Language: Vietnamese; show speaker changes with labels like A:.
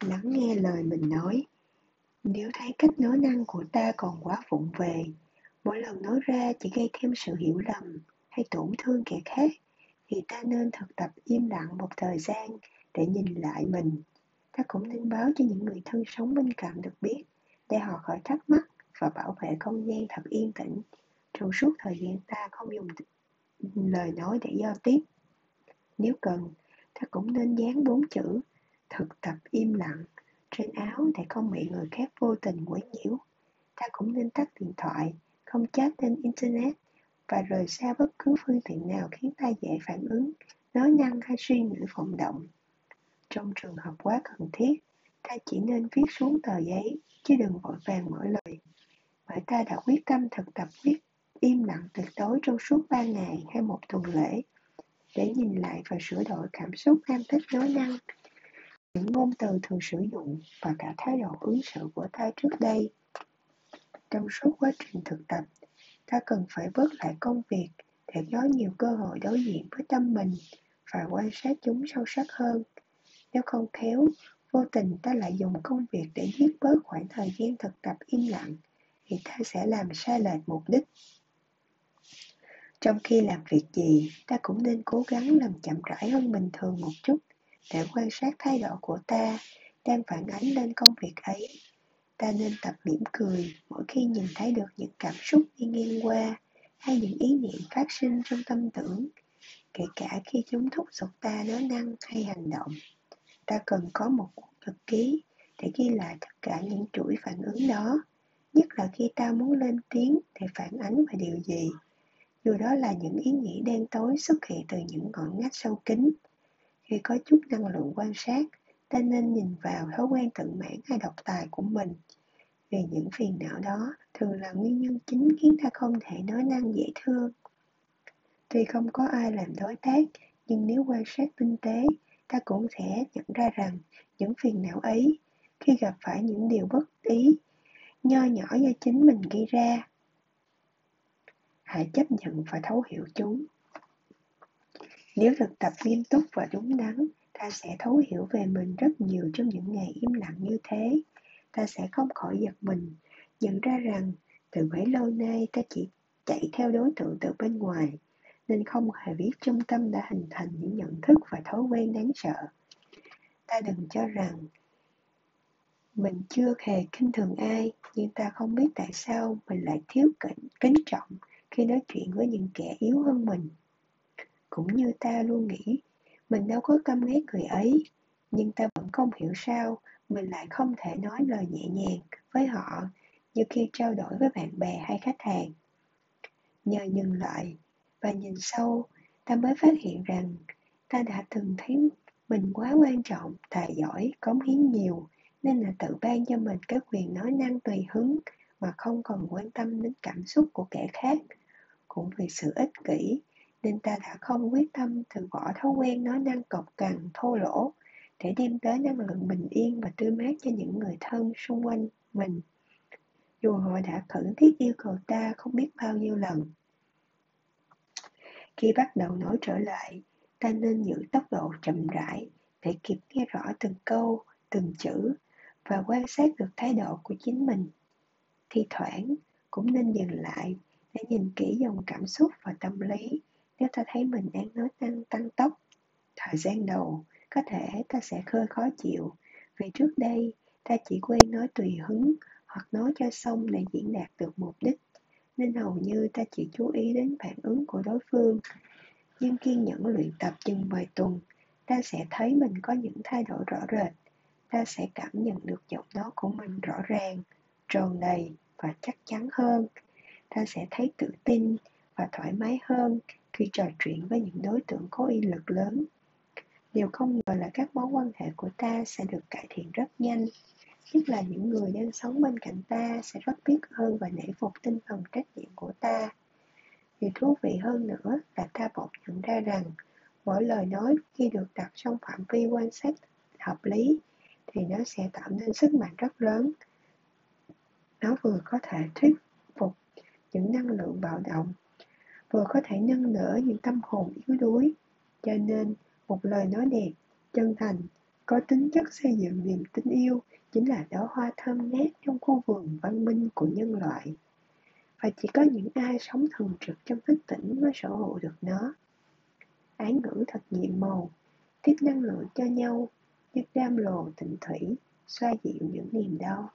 A: lắng nghe lời mình nói. Nếu thấy cách nói năng của ta còn quá vụng về, mỗi lần nói ra chỉ gây thêm sự hiểu lầm hay tổn thương kẻ khác, thì ta nên thực tập im lặng một thời gian để nhìn lại mình. Ta cũng nên báo cho những người thân sống bên cạnh được biết, để họ khỏi thắc mắc và bảo vệ không gian thật yên tĩnh trong suốt thời gian ta không dùng lời nói để giao tiếp. Nếu cần, ta cũng nên dán bốn chữ thực tập im lặng trên áo để không bị người khác vô tình quấy nhiễu. Ta cũng nên tắt điện thoại, không chat trên Internet và rời xa bất cứ phương tiện nào khiến ta dễ phản ứng, nói năng hay suy nghĩ vọng động. Trong trường hợp quá cần thiết, ta chỉ nên viết xuống tờ giấy, chứ đừng vội vàng mở lời. Bởi ta đã quyết tâm thực tập viết im lặng tuyệt đối trong suốt ba ngày hay một tuần lễ, để nhìn lại và sửa đổi cảm xúc ham thích nói năng ngôn từ thường sử dụng và cả thái độ ứng xử của ta trước đây. Trong suốt quá trình thực tập, ta cần phải vớt lại công việc để có nhiều cơ hội đối diện với tâm mình và quan sát chúng sâu sắc hơn. Nếu không khéo, vô tình ta lại dùng công việc để giết bớt khoảng thời gian thực tập im lặng, thì ta sẽ làm sai lệch mục đích. Trong khi làm việc gì, ta cũng nên cố gắng làm chậm rãi hơn bình thường một chút để quan sát thái độ của ta đang phản ánh lên công việc ấy. Ta nên tập mỉm cười mỗi khi nhìn thấy được những cảm xúc đi ngang qua hay những ý niệm phát sinh trong tâm tưởng, kể cả khi chúng thúc giục ta nói năng hay hành động. Ta cần có một cuốn nhật ký để ghi lại tất cả những chuỗi phản ứng đó, nhất là khi ta muốn lên tiếng để phản ánh về điều gì. Dù đó là những ý nghĩ đen tối xuất hiện từ những ngọn ngách sâu kín khi có chút năng lượng quan sát, ta nên nhìn vào thói quen tự mãn hay độc tài của mình. Vì những phiền não đó thường là nguyên nhân chính khiến ta không thể nói năng dễ thương. Tuy không có ai làm đối tác, nhưng nếu quan sát tinh tế, ta cũng sẽ nhận ra rằng những phiền não ấy, khi gặp phải những điều bất ý, nho nhỏ do chính mình gây ra, hãy chấp nhận và thấu hiểu chúng nếu thực tập nghiêm túc và đúng đắn, ta sẽ thấu hiểu về mình rất nhiều trong những ngày im lặng như thế. Ta sẽ không khỏi giật mình, nhận ra rằng từ bấy lâu nay ta chỉ chạy theo đối tượng từ bên ngoài, nên không hề biết trung tâm đã hình thành những nhận thức và thói quen đáng sợ. Ta đừng cho rằng mình chưa hề kinh thường ai, nhưng ta không biết tại sao mình lại thiếu kính, kính trọng khi nói chuyện với những kẻ yếu hơn mình cũng như ta luôn nghĩ, mình đâu có căm ghét người ấy, nhưng ta vẫn không hiểu sao mình lại không thể nói lời nhẹ nhàng với họ như khi trao đổi với bạn bè hay khách hàng. Nhờ dừng lại và nhìn sâu, ta mới phát hiện rằng ta đã từng thấy mình quá quan trọng, tài giỏi, cống hiến nhiều nên là tự ban cho mình cái quyền nói năng tùy hứng mà không còn quan tâm đến cảm xúc của kẻ khác. Cũng vì sự ích kỷ nên ta đã không quyết tâm từ bỏ thói quen nói năng cộc cằn, thô lỗ để đem tới năng lượng bình yên và tươi mát cho những người thân xung quanh mình. Dù họ đã khẩn thiết yêu cầu ta không biết bao nhiêu lần, khi bắt đầu nói trở lại, ta nên giữ tốc độ chậm rãi để kịp nghe rõ từng câu, từng chữ và quan sát được thái độ của chính mình. Thi thoảng, cũng nên dừng lại để nhìn kỹ dòng cảm xúc và tâm lý nếu ta thấy mình đang nói năng tăng tốc thời gian đầu có thể ta sẽ hơi khó chịu. Vì trước đây ta chỉ quen nói tùy hứng hoặc nói cho xong để diễn đạt được mục đích. Nên hầu như ta chỉ chú ý đến phản ứng của đối phương. Nhưng kiên nhẫn luyện tập chừng vài tuần ta sẽ thấy mình có những thay đổi rõ rệt. Ta sẽ cảm nhận được giọng nói của mình rõ ràng tròn đầy và chắc chắn hơn. Ta sẽ thấy tự tin và thoải mái hơn khi trò chuyện với những đối tượng có uy lực lớn. Điều không ngờ là các mối quan hệ của ta sẽ được cải thiện rất nhanh, nhất là những người đang sống bên cạnh ta sẽ rất biết ơn và nể phục tinh thần trách nhiệm của ta. Điều thú vị hơn nữa là ta bỗng nhận ra rằng mỗi lời nói khi được đặt trong phạm vi quan sát hợp lý thì nó sẽ tạo nên sức mạnh rất lớn. Nó vừa có thể thuyết phục những năng lượng bạo động vừa có thể nâng đỡ những tâm hồn yếu đuối. Cho nên, một lời nói đẹp, chân thành có tính chất xây dựng niềm tin yêu chính là đóa hoa thơm ngát trong khu vườn văn minh của nhân loại. Và chỉ có những ai sống thường trực trong thức tỉnh mới sở hữu được nó. Án ngữ thật nhiệm màu, tiếp năng lượng cho nhau, như đam lồ tịnh thủy, xoa dịu những niềm đau.